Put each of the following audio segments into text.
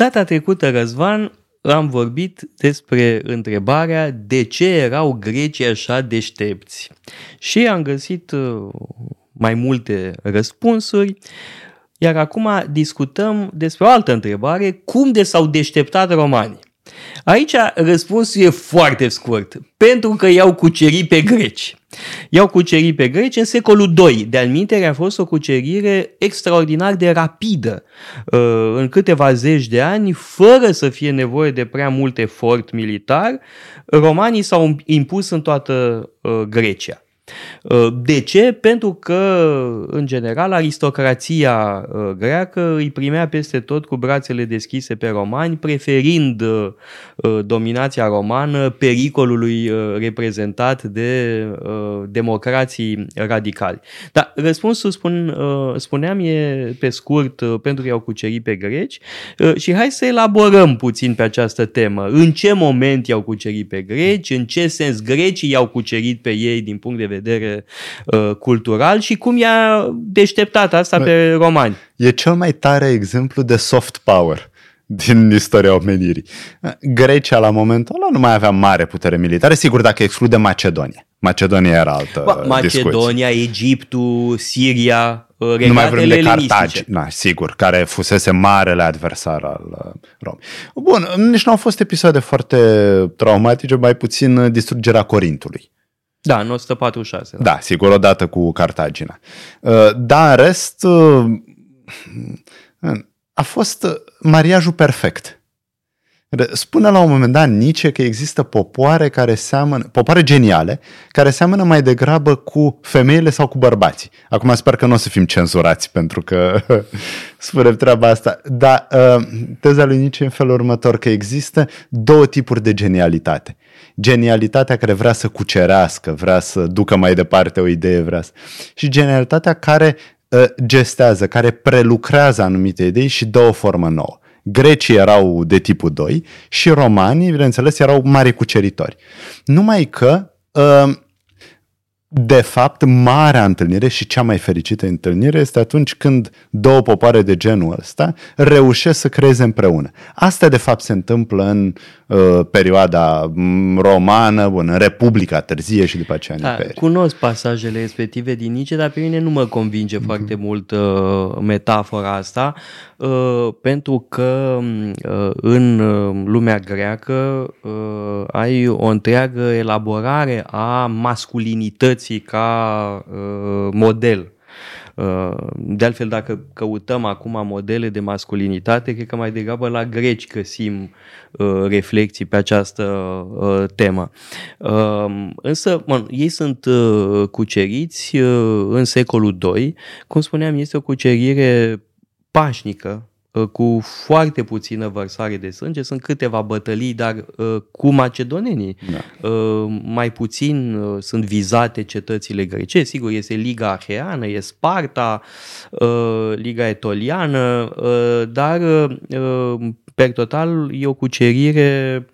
Data trecută, Răzvan, am vorbit despre întrebarea de ce erau grecii așa deștepți. Și am găsit uh, mai multe răspunsuri, iar acum discutăm despre o altă întrebare, cum de s-au deșteptat romanii. Aici răspunsul e foarte scurt, pentru că i-au cucerit pe greci. I-au cucerit pe greci în secolul II. De almintere a fost o cucerire extraordinar de rapidă, uh, în câteva zeci de ani, fără să fie nevoie de prea mult efort militar, romanii s-au impus în toată uh, Grecia. Uh, de ce? Pentru că, în general, aristocrația uh, greacă îi primea peste tot cu brațele deschise pe romani, preferind uh, dominația romană pericolului reprezentat de democrații radicali. Dar răspunsul, spun, spuneam, e pe scurt pentru că i-au cucerit pe greci și hai să elaborăm puțin pe această temă. În ce moment i-au cucerit pe greci, în ce sens grecii i-au cucerit pe ei din punct de vedere vedere uh, cultural și cum i-a deșteptat asta Bă, pe romani. E cel mai tare exemplu de soft power din istoria omenirii. Grecia la momentul ăla nu mai avea mare putere militară, sigur dacă exclude Macedonia. Macedonia era altă Ba, Macedonia, discuție. Egiptul, Siria, uh, nu mai vorbim de Cartagi, na, sigur, care fusese marele adversar al uh, Romei. Bun, nici nu au fost episoade foarte traumatice, mai puțin distrugerea Corintului. Da, în 146. Da, da sigur, odată cu Cartagina. Uh, dar în rest, uh, a fost mariajul perfect. Spune la un moment dat Nietzsche că există popoare care seamănă, popoare geniale, care seamănă mai degrabă cu femeile sau cu bărbații. Acum sper că nu o să fim cenzurați pentru că spunem treaba asta. Dar uh, teza lui Nietzsche în felul următor, că există două tipuri de genialitate. Genialitatea care vrea să cucerească, vrea să ducă mai departe o idee, vrea să... Și genialitatea care uh, gestează, care prelucrează anumite idei și dă o formă nouă. Grecii erau de tipul 2 și romanii, bineînțeles, erau mari cuceritori. Numai că uh, de fapt, marea întâlnire și cea mai fericită întâlnire este atunci când două popoare de genul ăsta reușesc să creeze împreună. Asta, de fapt, se întâmplă în uh, perioada mm, romană, bun, în Republica Târzie și după aceea în da, Cunosc pasajele respective din Nice, dar pe mine nu mă convinge uh-huh. foarte mult uh, metafora asta, uh, pentru că uh, în uh, lumea greacă uh, ai o întreagă elaborare a masculinității vieții ca uh, model. Uh, de altfel, dacă căutăm acum modele de masculinitate, cred că mai degrabă la greci găsim uh, reflexii pe această uh, temă. Uh, însă, mă, ei sunt uh, cuceriți uh, în secolul II. Cum spuneam, este o cucerire pașnică, Uh, cu foarte puțină vărsare de sânge. Sunt câteva bătălii, dar uh, cu macedonenii. Da. Uh, mai puțin sunt vizate cetățile grece. Sigur, este Liga Acheană, e Sparta, Liga Etoliană, dar per total e o cucerire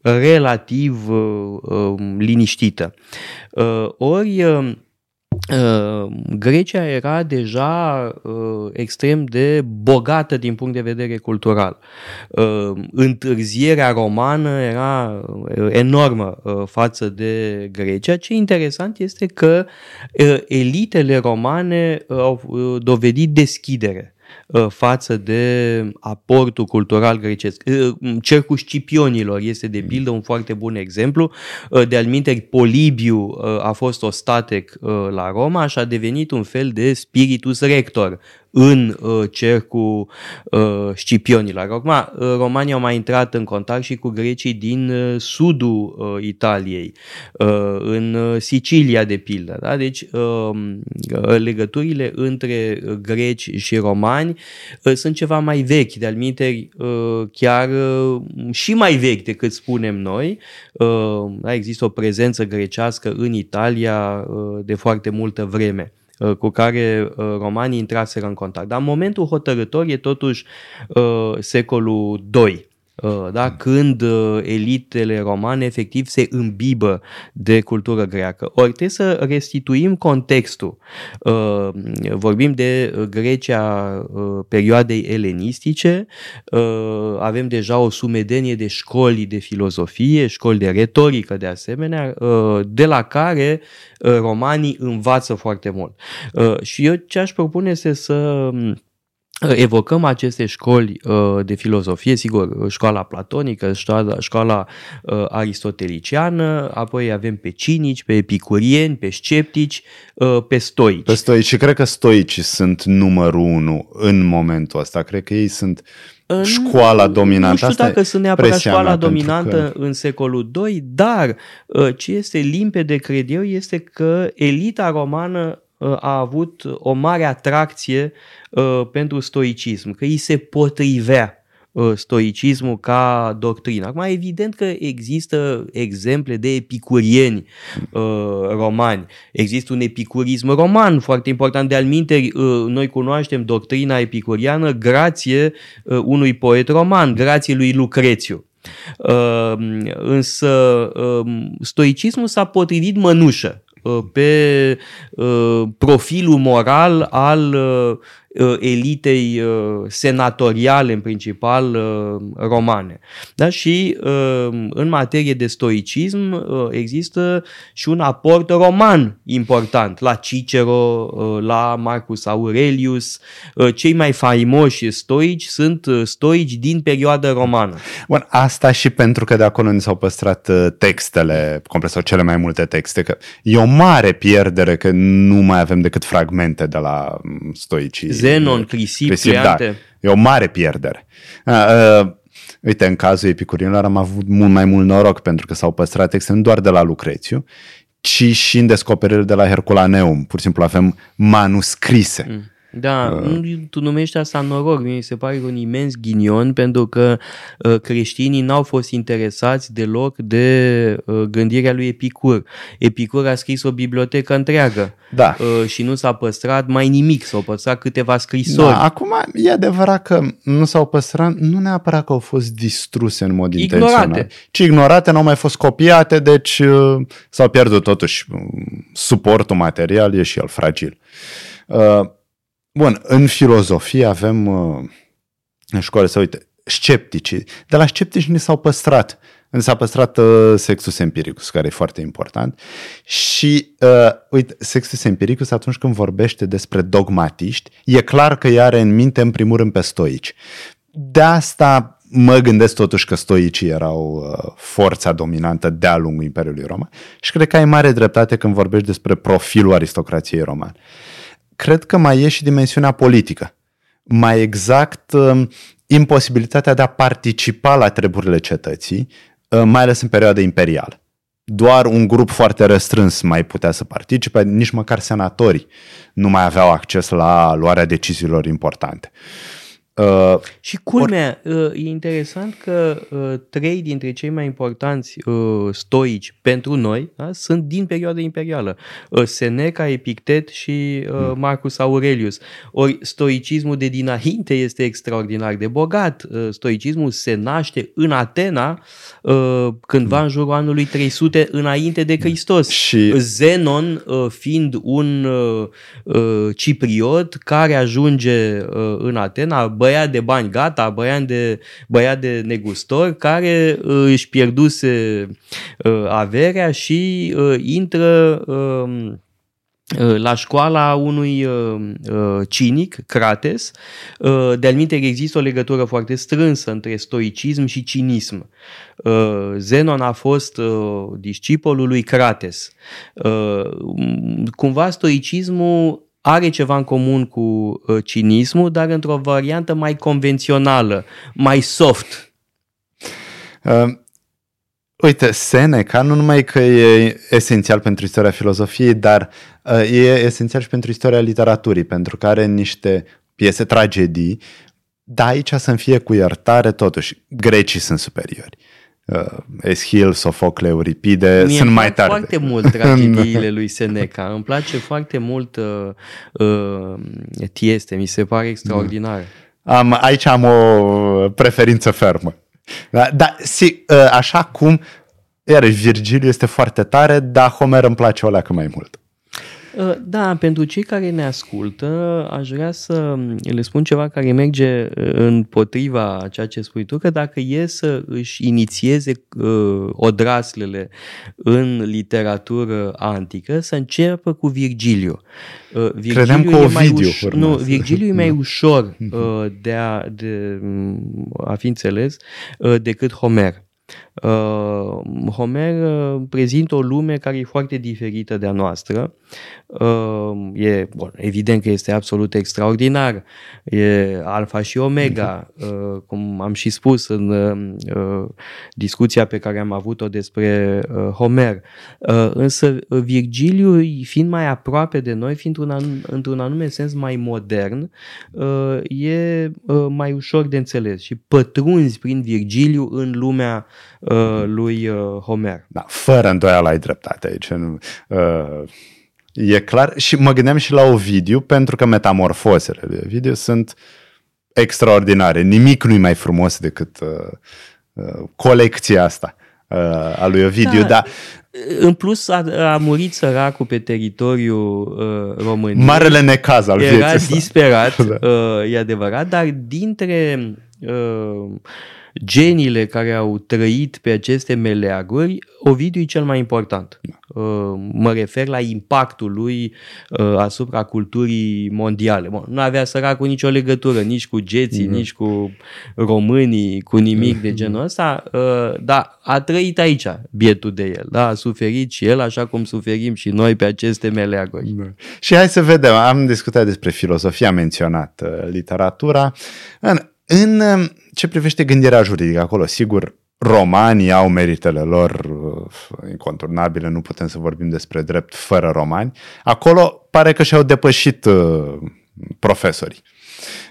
relativ liniștită. Ori Uh, Grecia era deja uh, extrem de bogată din punct de vedere cultural. Uh, întârzierea romană era enormă față de Grecia. Ce interesant este că elitele romane au dovedit deschidere Uh, față de aportul cultural grecesc. Uh, cercul Scipionilor este de pildă un foarte bun exemplu. Uh, de alminte, Polibiu a fost ostatec la Roma și a devenit un fel de spiritus rector în uh, cercul uh, scipionilor. Acum, uh, romanii au mai intrat în contact și cu grecii din uh, sudul uh, Italiei, uh, în uh, Sicilia, de pildă. Da? Deci, uh, legăturile între greci și romani uh, sunt ceva mai vechi, de-al uh, chiar uh, și mai vechi decât spunem noi. Uh, da? Există o prezență grecească în Italia uh, de foarte multă vreme. Uh, cu care uh, romanii intraseră în contact. Dar momentul hotărător e totuși uh, secolul II. Uh, da? când uh, elitele romane efectiv se îmbibă de cultură greacă. Ori trebuie să restituim contextul. Uh, vorbim de Grecia perioadei elenistice, avem deja o sumedenie de școli de filozofie, școli de retorică de asemenea, de la care romanii învață foarte mult. Și eu ce aș propune este să evocăm aceste școli uh, de filozofie, sigur, școala platonică, școala, școala uh, aristoteliciană, apoi avem pe cinici, pe epicurieni, pe sceptici, uh, pe stoici. Pe stoici și cred că stoicii sunt numărul unu în momentul ăsta. Cred că ei sunt școala dominantă. Nu știu Asta dacă sunt neapărat școala dominantă că... în secolul II, dar ce este limpede, cred eu, este că elita romană a avut o mare atracție uh, pentru stoicism, că îi se potrivea uh, stoicismul ca doctrină. Acum, evident că există exemple de epicurieni uh, romani. Există un epicurism roman foarte important. De-al minteri, noi cunoaștem doctrina epicuriană grație unui poet roman, grație lui Lucrețiu. însă stoicismul s-a potrivit mănușă Uh, pe uh, profilul moral al uh, Uh, elitei uh, senatoriale, în principal uh, romane. Da? Și în materie de stoicism există și un aport roman important la Cicero, la Marcus Aurelius. Cei mai faimoși stoici sunt stoici din perioada romană. Bun, asta și pentru că de acolo ni s-au păstrat textele complet sau cele mai multe texte, că e o mare pierdere că nu mai avem decât fragmente de la mm, stoicism. Zenon, Crisip, Crisip da. E o mare pierdere. Uh, uh, uite, în cazul epicurinilor am avut mult mai mult noroc pentru că s-au păstrat texte nu doar de la Lucrețiu, ci și în descoperirile de la Herculaneum. Pur și simplu avem manuscrise. Mm da, uh. tu numești asta noroc, mi se pare un imens ghinion pentru că uh, creștinii n-au fost interesați deloc de uh, gândirea lui Epicur. Epicur a scris o bibliotecă întreagă da. uh, și nu s-a păstrat mai nimic, s-au păstrat câteva scrisori. Da, acum e adevărat că nu s-au păstrat, nu neapărat că au fost distruse în mod ignorate. intenționat, ci ignorate, n-au mai fost copiate, deci uh, s-au pierdut totuși uh, suportul material, e și el fragil. Uh, Bun, în filozofie avem uh, în școală să uite, scepticii. De la sceptici ne s-au păstrat. Însă s-a păstrat uh, sexus empiricus, care e foarte important. Și, uh, uite, sexus empiricus, atunci când vorbește despre dogmatiști, e clar că ea are în minte, în primul rând, pe stoici. De asta mă gândesc totuși că stoicii erau uh, forța dominantă de-a lungul Imperiului Roman și cred că ai mare dreptate când vorbești despre profilul aristocrației romane. Uh, cred că mai e și dimensiunea politică. Mai exact, um, imposibilitatea de a participa la treburile cetății, uh, mai ales în perioada imperială. Doar un grup foarte restrâns mai putea să participe, nici măcar senatorii nu mai aveau acces la luarea deciziilor importante. Uh, și culmea, or... uh, e interesant că uh, trei dintre cei mai importanți uh, stoici pentru noi da, sunt din perioada imperială. Uh, Seneca, Epictet și uh, hmm. Marcus Aurelius. Ori stoicismul de dinainte este extraordinar de bogat. Uh, stoicismul se naște în Atena uh, cândva hmm. în jurul anului 300 înainte de Hristos. Și... Zenon uh, fiind un uh, uh, cipriot care ajunge uh, în Atena, băiat de bani gata, băiat de, băiat de negustor care uh, își pierduse uh, averea și uh, intră um, la școala unui cinic, Crates. De-al există o legătură foarte strânsă între stoicism și cinism. Zenon a fost discipolul lui Crates. Cumva stoicismul are ceva în comun cu uh, cinismul, dar într-o variantă mai convențională, mai soft. Uh, uite, Seneca nu numai că e esențial pentru istoria filozofiei, dar uh, e esențial și pentru istoria literaturii, pentru că are niște piese tragedii, dar aici să-mi fie cu iertare, totuși, grecii sunt superiori. Uh, uh, Eschil, Sofocle, Euripide Mie sunt mai tare. foarte mult tragediile lui Seneca. Îmi place foarte mult uh, uh, Tieste, mi se pare extraordinar. Am, aici am o preferință fermă. Da, da si, ă, așa cum, iarăși, Virgiliu este foarte tare, dar Homer îmi place o leacă mai mult. Uh, da, pentru cei care ne ascultă, aș vrea să le spun ceva care merge uh, împotriva ceea ce spui tu, că dacă e să își inițieze uh, odraslele în literatură antică, să înceapă cu Virgiliu. Uh, Virgiliu Credeam cu e mai uș- Nu, Virgiliu e mai ușor uh, de, a, de a fi înțeles uh, decât Homer. Uh, Homer uh, prezintă o lume care e foarte diferită de a noastră. Uh, e, bun, evident că este absolut extraordinar. E alfa și omega, uh, cum am și spus în uh, discuția pe care am avut-o despre uh, Homer. Uh, însă Virgiliu, fiind mai aproape de noi, fiind un anum, într-un anume sens mai modern, uh, e uh, mai ușor de înțeles și pătrunzi prin Virgiliu în lumea uh, lui uh, Homer. Da, fără îndoială ai dreptate aici. Uh, e clar. Și mă gândeam și la Ovidiu, pentru că metamorfozele de Ovidiu sunt extraordinare. Nimic nu-i mai frumos decât uh, uh, colecția asta uh, a lui Ovidiu. Da. Dar în plus a, a murit săracul pe teritoriul uh, României. Marele necaz al Era vieții disperat, da. uh, e adevărat, dar dintre uh, geniile care au trăit pe aceste meleaguri, Ovidiu e cel mai important. Da. Uh, mă refer la impactul lui uh, asupra culturii mondiale. Bun, nu avea săracul nicio legătură, nici cu geții, mm. nici cu românii, cu nimic de genul ăsta, uh, dar a trăit aici bietul de el. Da? A suferit și el așa cum suferim și noi pe aceste meleaguri. Da. Și hai să vedem, am discutat despre filosofia, am menționat literatura. În, în ce privește gândirea juridică, acolo, sigur, romanii au meritele lor uh, inconturnabile, nu putem să vorbim despre drept fără romani. Acolo pare că și-au depășit uh, profesorii.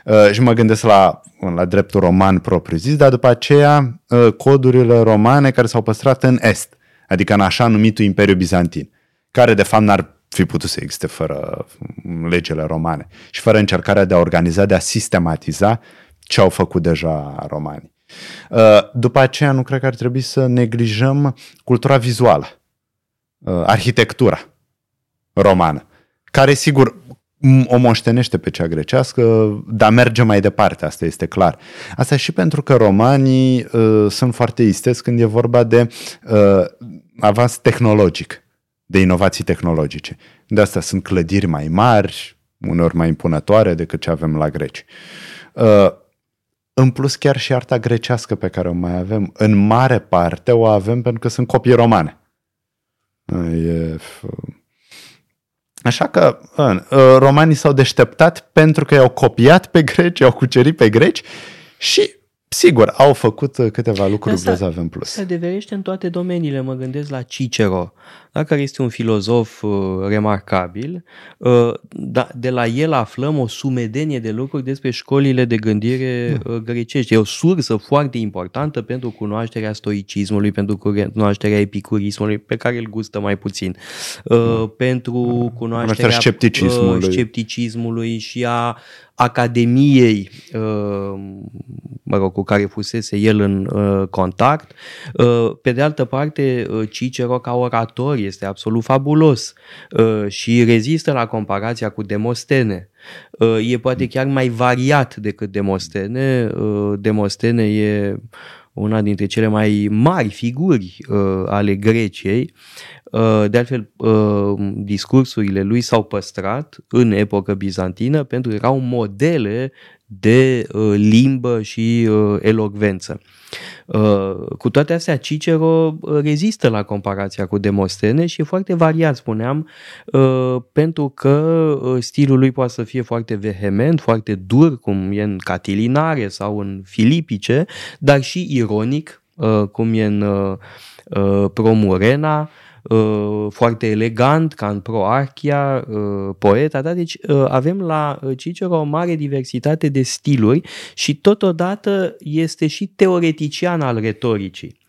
Uh, și mă gândesc la, la dreptul roman propriu-zis, dar după aceea uh, codurile romane care s-au păstrat în Est, adică în așa numitul Imperiu Bizantin, care de fapt n-ar fi putut să existe fără legile romane și fără încercarea de a organiza, de a sistematiza ce au făcut deja romanii. Uh, după aceea, nu cred că ar trebui să neglijăm cultura vizuală, uh, arhitectura romană, care, sigur, o moștenește pe cea grecească, dar merge mai departe, asta este clar. Asta și pentru că romanii uh, sunt foarte isteți când e vorba de uh, avans tehnologic, de inovații tehnologice. De asta sunt clădiri mai mari, uneori mai impunătoare decât ce avem la greci. Uh, în plus, chiar și arta grecească pe care o mai avem, în mare parte o avem pentru că sunt copii romane. E... Așa că ă, romanii s-au deșteptat pentru că i-au copiat pe greci, i-au cucerit pe greci și Sigur, au făcut câteva lucruri grozave în plus. Se adeverește în toate domeniile. Mă gândesc la Cicero, da, care este un filozof uh, remarcabil. Uh, da, de la el aflăm o sumedenie de lucruri despre școlile de gândire da. uh, grecești. E o sursă foarte importantă pentru cunoașterea stoicismului, pentru cunoașterea epicurismului, pe care îl gustă mai puțin, uh, da. pentru cunoașterea scepticismului. Uh, scepticismului și a Academiei, uh, mă rog, cu care fusese el în uh, contact. Uh, pe de altă parte, Cicero ca orator este absolut fabulos și rezistă la comparația cu Demostene. E poate chiar mai variat decât Demostene. Demostene e una dintre cele mai mari figuri uh, ale Greciei. Uh, de altfel, uh, discursurile lui s-au păstrat în epocă bizantină pentru că erau modele de uh, limbă și uh, elocvență. Uh, cu toate astea, Cicero uh, rezistă la comparația cu Demostene și e foarte variat, spuneam, uh, pentru că uh, stilul lui poate să fie foarte vehement, foarte dur, cum e în Catilinare sau în Filipice, dar și ironic, uh, cum e în uh, uh, Promurena, Uh, foarte elegant, ca în Proarchia, uh, poeta, da? deci uh, avem la Cicero o mare diversitate de stiluri și totodată este și teoretician al retoricii.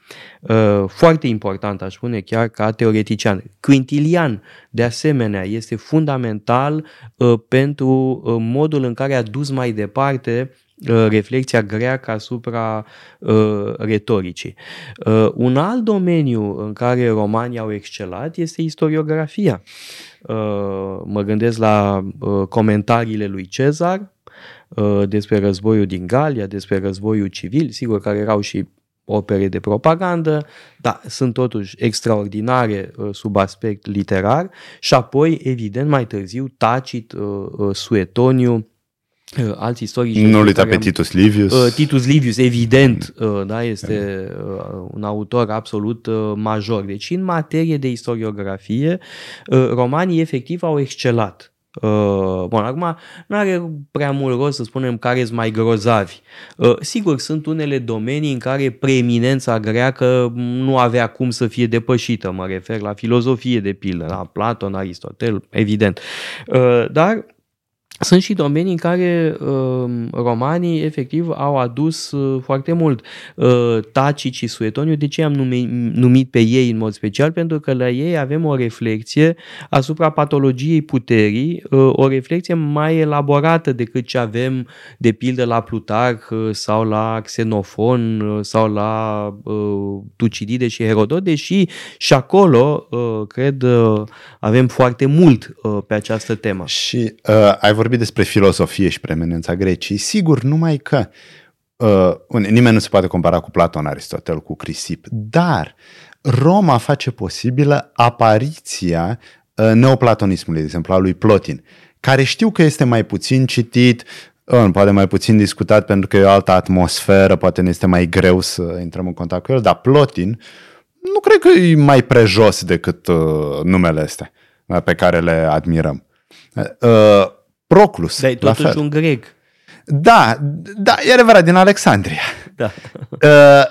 Foarte important, aș spune, chiar ca teoretician. Quintilian, de asemenea, este fundamental pentru modul în care a dus mai departe uh, reflexia greacă asupra uh, retoricii. Uh, un alt domeniu în care romanii au excelat este istoriografia. Uh, mă gândesc la uh, comentariile lui Cezar uh, despre războiul din Galia, despre războiul civil, sigur care erau și opere de propagandă, dar sunt totuși extraordinare sub aspect literar și apoi, evident, mai târziu, Tacit, Suetoniu, alți istorici. Nu uita pe Titus Livius. Titus Livius, evident, da, este un autor absolut major. Deci, în materie de istoriografie, romanii efectiv au excelat. Uh, bun, acum nu are prea mult rost să spunem care sunt mai grozavi. Uh, sigur, sunt unele domenii în care preeminența greacă nu avea cum să fie depășită. Mă refer la filozofie, de pildă, la Platon, Aristotel, evident. Uh, dar sunt și domenii în care uh, romanii efectiv au adus uh, foarte mult. Uh, Taci și Suetoniu, de ce am numit, numit pe ei în mod special? Pentru că la ei avem o reflexie asupra patologiei puterii, uh, o reflexie mai elaborată decât ce avem de pildă la Plutarh uh, sau la Xenofon uh, sau la uh, Tucidide și Herodot, deși și acolo, uh, cred, uh, avem foarte mult uh, pe această temă. Și uh, ai vorbit vorbit despre filosofie și preeminența Greciei. Sigur, numai că uh, nimeni nu se poate compara cu Platon, Aristotel, cu Crisip, dar Roma face posibilă apariția uh, neoplatonismului, de exemplu, a lui Plotin, care știu că este mai puțin citit, uh, poate mai puțin discutat pentru că e o altă atmosferă, poate ne este mai greu să intrăm în contact cu el, dar Plotin nu cred că e mai prejos decât uh, numele astea uh, pe care le admirăm. Uh, Proclus. Dar e totuși un grec. Da, da, e adevărat, din Alexandria. Da. Uh,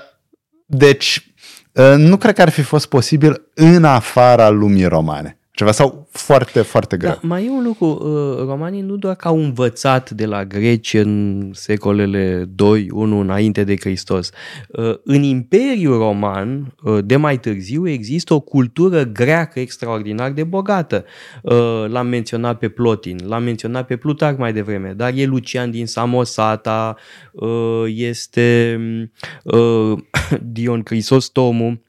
deci, uh, nu cred că ar fi fost posibil în afara lumii romane ceva sau foarte, foarte greu. Da, mai e un lucru, uh, romanii nu doar că au învățat de la greci în secolele 2, 1 înainte de Hristos. Uh, în Imperiul Roman, uh, de mai târziu, există o cultură greacă extraordinar de bogată. L-am menționat pe Plotin, l-am menționat pe Plutarh mai devreme, dar e Lucian din Samosata, este Dion Crisostomu, da, ă,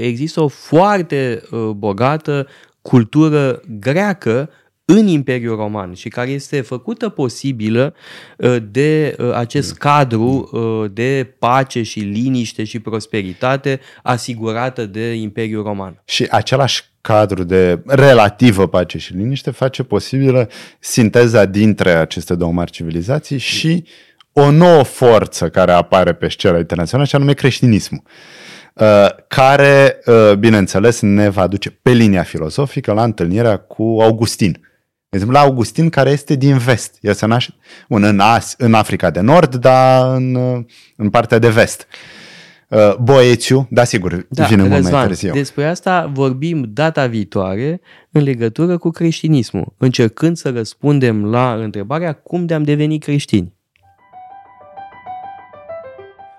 există o foarte ă, bogată cultură greacă în Imperiul Roman și care este făcută posibilă ă, de acest cadru de pace și liniște și prosperitate asigurată de Imperiul Roman. Și același cadru de relativă pace și liniște face posibilă sinteza dintre aceste două mari civilizații și o nouă forță care apare pe scena internațională, și anume creștinismul. Uh, care, uh, bineînțeles, ne va duce pe linia filozofică la întâlnirea cu Augustin. De exemplu, la Augustin, care este din vest. El se naște un, în, As, în Africa de Nord, dar în, uh, în partea de vest. Boețiu, da, sigur, da, vine mult mai târziu. Despre asta vorbim data viitoare în legătură cu creștinismul, încercând să răspundem la întrebarea cum de-am devenit creștini.